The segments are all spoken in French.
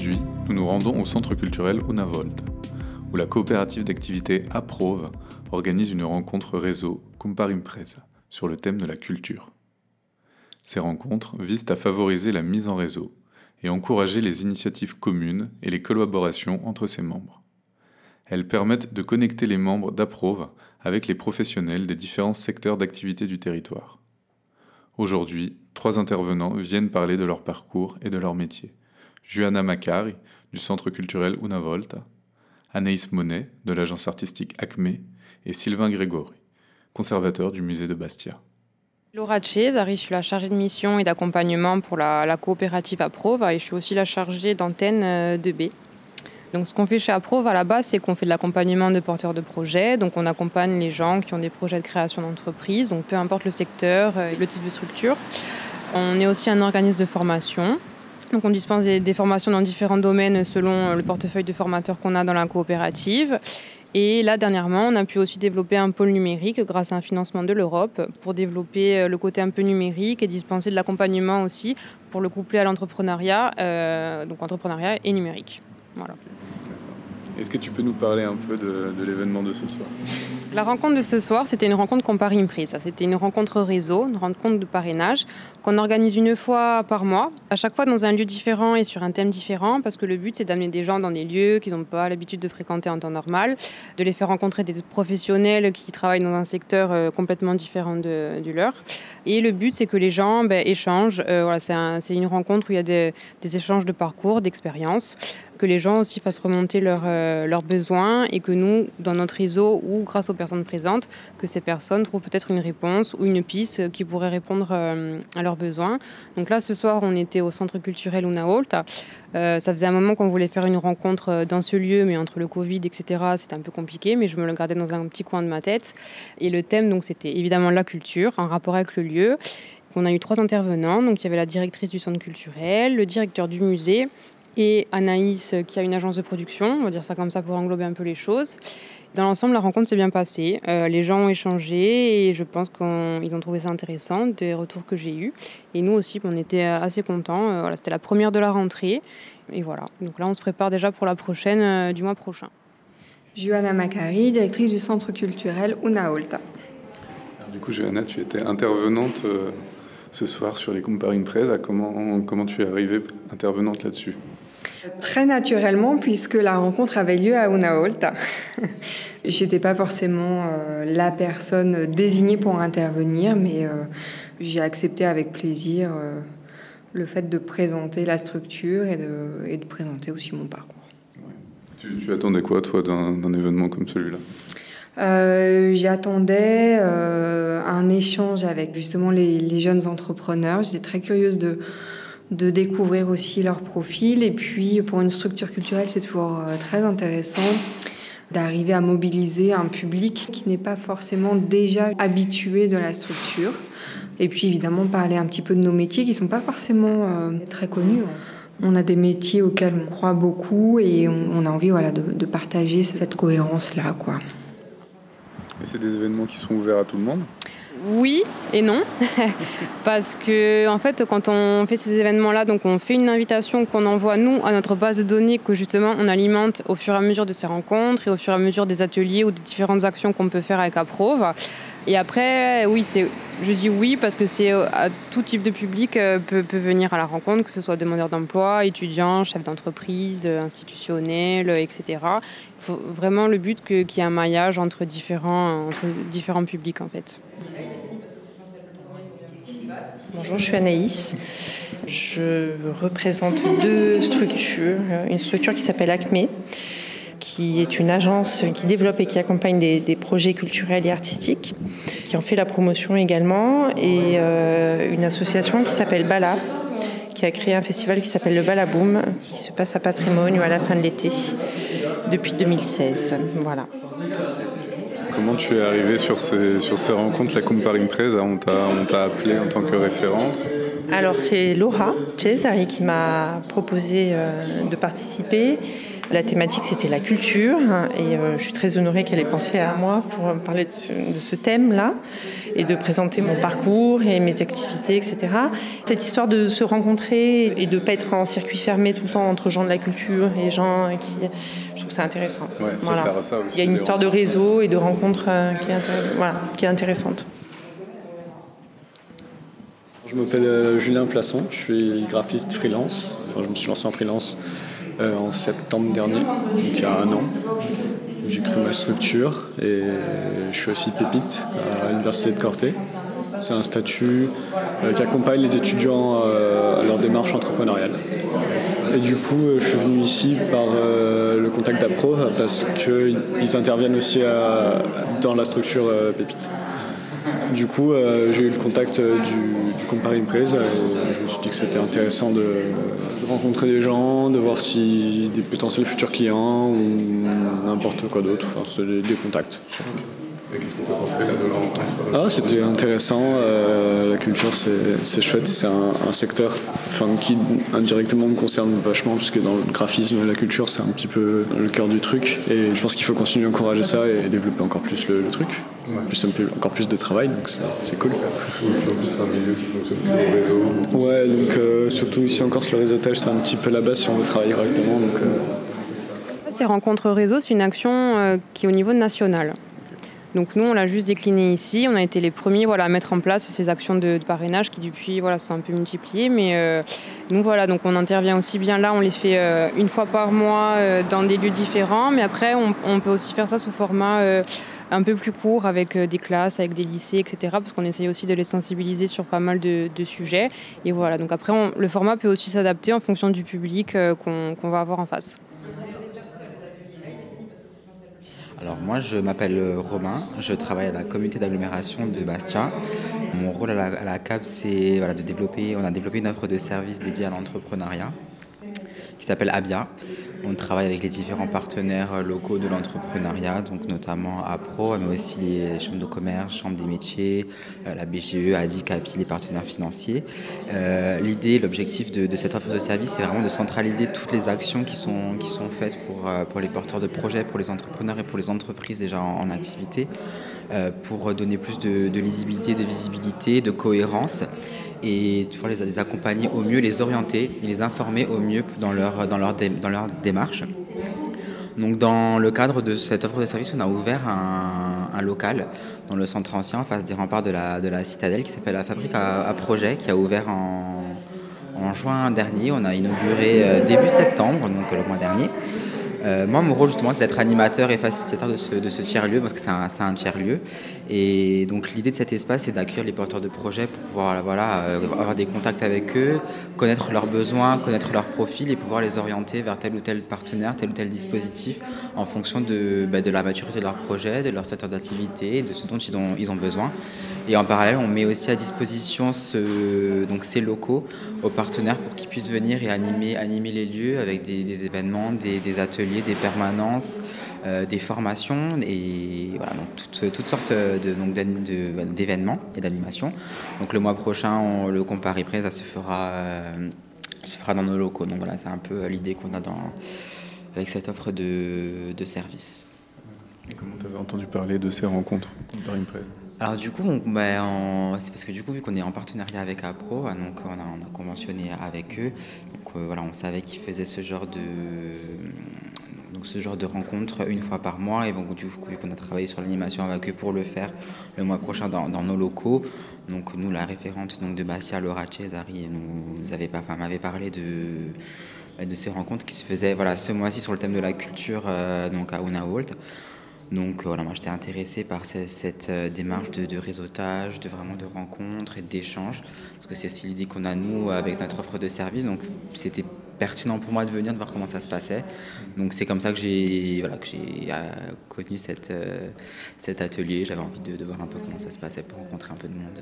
Aujourd'hui, nous nous rendons au centre culturel Unavolt, où la coopérative d'activité Approve organise une rencontre réseau Compar Impresa sur le thème de la culture. Ces rencontres visent à favoriser la mise en réseau et encourager les initiatives communes et les collaborations entre ses membres. Elles permettent de connecter les membres d'Approve avec les professionnels des différents secteurs d'activité du territoire. Aujourd'hui, trois intervenants viennent parler de leur parcours et de leur métier. Juana Macari, du Centre culturel Una Volta, Anaïs Monet, de l'agence artistique Acme, et Sylvain Grégory, conservateur du musée de Bastia. Laura Cesari, je suis la chargée de mission et d'accompagnement pour la, la coopérative Aprova et je suis aussi la chargée d'antenne euh, de B. Donc ce qu'on fait chez Aprova à la base, c'est qu'on fait de l'accompagnement de porteurs de projets. Donc on accompagne les gens qui ont des projets de création d'entreprise, donc peu importe le secteur euh, le type de structure. On est aussi un organisme de formation. Donc on dispense des, formations dans différents domaines selon le portefeuille de formateurs qu'on a dans la coopérative. Et là, dernièrement, on a pu aussi développer un pôle numérique grâce à un financement de l'Europe pour développer euh, le côté un peu numérique et dispenser de l'accompagnement aussi pour le coupler à l'entrepreneuriat, euh, donc entrepreneuriat et numérique. Voilà. Est-ce que tu peux nous parler un peu de, l'événement de ce soir La rencontre de ce soir, c'était une rencontre Compare Imprise. C'était une rencontre réseau, une rencontre de parrainage qu'on organise une fois par mois, à chaque fois dans un lieu différent et sur un thème différent, parce que le but c'est d'amener des gens dans des lieux qu'ils n'ont pas l'habitude de fréquenter en temps normal, de les faire rencontrer des professionnels qui travaillent dans un secteur euh, complètement différent du leur. Et le but c'est que les gens ben, échangent. Euh, voilà, c'est un, une rencontre où il y a des échanges de parcours, d'expériences que les gens aussi fassent remonter euh, leurs besoins et que nous, dans notre réseau ou grâce aux personnes présentes, que ces personnes trouvent peut-être une réponse ou une piste qui pourrait répondre euh, à leurs besoins. Donc là, ce soir, on était au centre culturel Unaholt. Euh, ça faisait un moment qu'on voulait faire une rencontre dans ce lieu, mais entre le Covid, etc., c'était un peu compliqué, mais je me le gardais dans un petit coin de ma tête. Et le thème, donc, c'était évidemment la culture, en rapport avec le lieu. On a eu trois intervenants. Donc, il y avait la directrice du centre culturel, le directeur du musée et Anaïs qui a une agence de production, on va dire ça comme ça pour englober un peu les choses. Dans l'ensemble, la rencontre s'est bien passée. Euh, les gens ont échangé et je pense qu'ils ont trouvé ça intéressant, des retours que j'ai eus. Et nous aussi, on était assez contents. Euh, voilà, C'était la première de la rentrée. Et voilà, donc là, on se prépare déjà pour la prochaine euh, du mois prochain. Johanna Macari, directrice du centre culturel Unaolta. Alors, du coup, Johanna, tu étais intervenante euh, ce soir sur les Comparing Press. Comment, comment tu es arrivée intervenante là-dessus? Très naturellement, puisque la rencontre avait lieu à Unaholta. J'étais pas forcément euh, la personne désignée pour intervenir, mais euh, j'ai accepté avec plaisir euh, le fait de présenter la structure et de, et de présenter aussi mon parcours. Ouais. Tu, tu, attendais quoi, toi, d'un événement comme celui-là? Euh, J'attendais euh, un échange avec justement les, les jeunes entrepreneurs. J'étais très curieuse de de découvrir aussi leur profil. Et puis, pour une structure culturelle, c'est toujours euh, très intéressant d'arriver à mobiliser un public qui n'est pas forcément déjà habitué de la structure. Et puis, évidemment, parler un petit peu de nos métiers qui ne sont pas forcément euh, très connus. On a des métiers auxquels on croit beaucoup et on, a envie voilà, de, partager cette cohérence-là. Et c'est des événements qui sont ouverts à tout le monde? Oui et non, parce que en fait, quand on fait ces événements-là, donc on fait une invitation qu'on envoie nous à notre base de données que justement on alimente au fur et à mesure de ces rencontres et au fur et à mesure des ateliers ou des différentes actions qu'on peut faire avec Aprove. Et après, oui, c'est, je dis oui parce que c'est à tout type de public euh, peut, peut venir à la rencontre, que ce soit demandeurs d'emploi, étudiants, chefs d'entreprise, institutionnels, etc. Il faut vraiment le but que, qu'il y ait un maillage entre différents, entre différents publics en fait. Bonjour, je suis Anaïs. Je représente deux structures. Une structure qui s'appelle ACME, qui est une agence qui développe et qui accompagne des, des, projets culturels et artistiques, qui en fait la promotion également, et euh, une association qui s'appelle Bala, qui a créé un festival qui s'appelle le Balaboom, qui se passe à Patrimoine à la fin de l'été, depuis 2016. Voilà. Comment tu es arrivé sur ces, sur ces rencontres, la Comparing Press On t'a appelé en tant que référente Alors c'est Laura Cesari qui m'a proposé euh, de participer. La thématique, c'était la culture. Et je suis très honorée qu'elle ait pensé à moi pour parler de ce, thème-là et de présenter mon parcours et mes activités, etc. Cette histoire de se rencontrer et de ne pas être en circuit fermé tout le temps entre gens de la culture et gens qui. Je trouve ça intéressant. Il y a une histoire de réseau et de rencontres qui, est voilà, qui est intéressante. Je m'appelle euh, Julien Plasson, je suis graphiste freelance. Enfin, je me suis lancé en freelance euh, en septembre dernier, donc il y a un an. J'ai créé ma structure et je suis aussi pépite à l'Université de Corté. C'est un statut euh, qui accompagne les étudiants à leur démarche entrepreneuriale. Et du coup, je suis venu ici par le contact d'Approve parce qu'ils interviennent aussi dans la structure Pépite. Du coup, euh, j'ai eu le contact euh, du, du Comparing Press. je me suis dit que c'était intéressant de, rencontrer des gens, de voir si des potentiels futurs clients ou n'importe quoi d'autre. Enfin, des, contacts. Et qu'est-ce que tu as pensé là de la rencontre ah, C'était intéressant. Euh, la culture, c'est chouette. C'est un, secteur enfin, qui indirectement me concerne vachement, puisque dans le graphisme, la culture, c'est un petit peu le cœur du truc. Et je pense qu'il faut continuer à encourager ça et développer encore plus le, truc. Ouais. Ça me fait encore plus de travail, donc c'est cool. c'est un milieu qui fonctionne plus réseau. Ouais, donc euh, surtout ici en Corse, le réseautage, c'est un petit peu la base si on veut travailler correctement. Donc, euh. Ces rencontres réseau, c'est une action qui est au niveau national. Donc nous, on l'a juste décliné ici. On a été les premiers voilà, à mettre en place ces actions de, parrainage qui depuis voilà, sont un peu multipliées. Mais euh, nous, voilà, donc on intervient aussi bien là. On les fait euh, une fois par mois euh, dans des lieux différents. Mais après, on, peut aussi faire ça sous format un peu plus court avec des classes, avec des lycées, etc. Parce qu'on essaye aussi de les sensibiliser sur pas mal de, sujets. Et voilà, donc après, le format peut aussi s'adapter en fonction du public qu'on va avoir en face. Alors moi je m'appelle euh, Romain, je travaille à la communauté d'agglomération de Bastia. Mon rôle à la, CAP c'est de développer, on a développé une offre de services dédiée à l'entrepreneuriat qui s'appelle Abia. On travaille avec les différents partenaires locaux de l'entrepreneuriat, donc notamment APRO, mais aussi les, chambres de commerce, chambres des métiers, euh, la BGE, ADI, CAPI, les partenaires financiers. Euh, l'idée, l'objectif de, cette offre de service, c'est vraiment de centraliser toutes les actions qui sont, faites pour, euh, pour les porteurs de projets, pour les entrepreneurs et pour les entreprises déjà en, activité, pour donner plus de lisibilité, de visibilité, de cohérence et tu les, les, accompagner au mieux, les orienter et les informer au mieux dans leur, dans leur, dans leur démarche. Donc dans le cadre de cette offre de service, on a ouvert un, local dans le centre ancien, en face des remparts de la, de la citadelle, qui s'appelle la Fabrique à, Projet, qui a ouvert en, en juin dernier. On a inauguré euh, début septembre, donc le mois dernier. Euh, moi, mon rôle justement, c'est d'être animateur et facilitateur de ce, de ce tiers-lieu, parce que c'est un, un tiers-lieu. Et donc l'idée de cet espace, c'est d'accueillir les porteurs de projets pour pouvoir voilà, euh, avoir des contacts avec eux, connaître leurs besoins, connaître leurs profils et pouvoir les orienter vers tel ou tel partenaire, tel ou tel dispositif en fonction de, bah, de la maturité de leur projet, de leur secteur d'activité, de ce dont ils ont, ils ont besoin. Et en parallèle, on met aussi à disposition donc ces locaux aux partenaires pour qu'ils puissent venir et animer, animer les lieux avec des, événements, des ateliers des permanences, euh, des formations et voilà, donc toutes, toutes sortes d'événements et d'animations. Donc le mois prochain, le Compari Presse, ça se fera, euh, se fera dans nos locaux. Donc voilà, c'est un peu l'idée qu'on a dans, avec cette offre de, de services. Et comment tu avais entendu parler de ces rencontres alors du coup, ben, c'est parce que du coup, vu qu'on est en partenariat avec APRO, donc on a, on a conventionné avec eux, donc euh, voilà, on savait qu'ils faisaient ce genre de, donc ce genre de rencontre une fois par mois. Et donc, du coup, vu qu'on a travaillé sur l'animation avec eux pour le faire le mois prochain dans, nos locaux, donc nous, la référente donc, de Bastia, Laura Cesari, nous avait, enfin, m'avait parlé de de ces rencontres qui se faisaient voilà, ce mois-ci sur le thème de la culture euh, donc à Unawalt. Donc voilà, moi j'étais intéressée par cette, euh, démarche de, de, réseautage, de vraiment de rencontres et d'échanges, parce que c'est aussi l'idée qu'on a nous avec notre offre de service. Donc c'était pertinent pour moi de venir, de voir comment ça se passait. Donc c'est comme ça que j'ai voilà, que j'ai euh, connu cette, euh, cet atelier. J'avais envie de, de, voir un peu comment ça se passait pour rencontrer un peu de monde.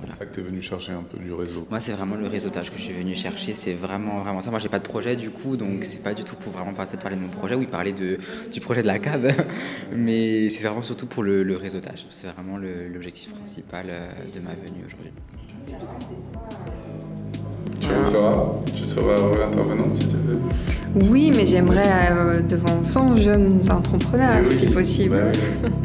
C'est ça que tu es venu chercher un peu du réseau. Moi, c'est vraiment le réseautage que je suis venu chercher. C'est vraiment, vraiment ça. Moi, j'ai pas de projet du coup, donc c'est pas du tout pour vraiment peut-être parler de mon projet. Oui, parler de, du projet de la cave, mais c'est vraiment surtout pour le, le réseautage. C'est vraiment l'objectif principal euh, de ma venue aujourd'hui. Tu le feras Tu seras intervenante si tu veux. Oui, mais j'aimerais euh, devant 100 jeunes entrepreneurs, si possible. Bah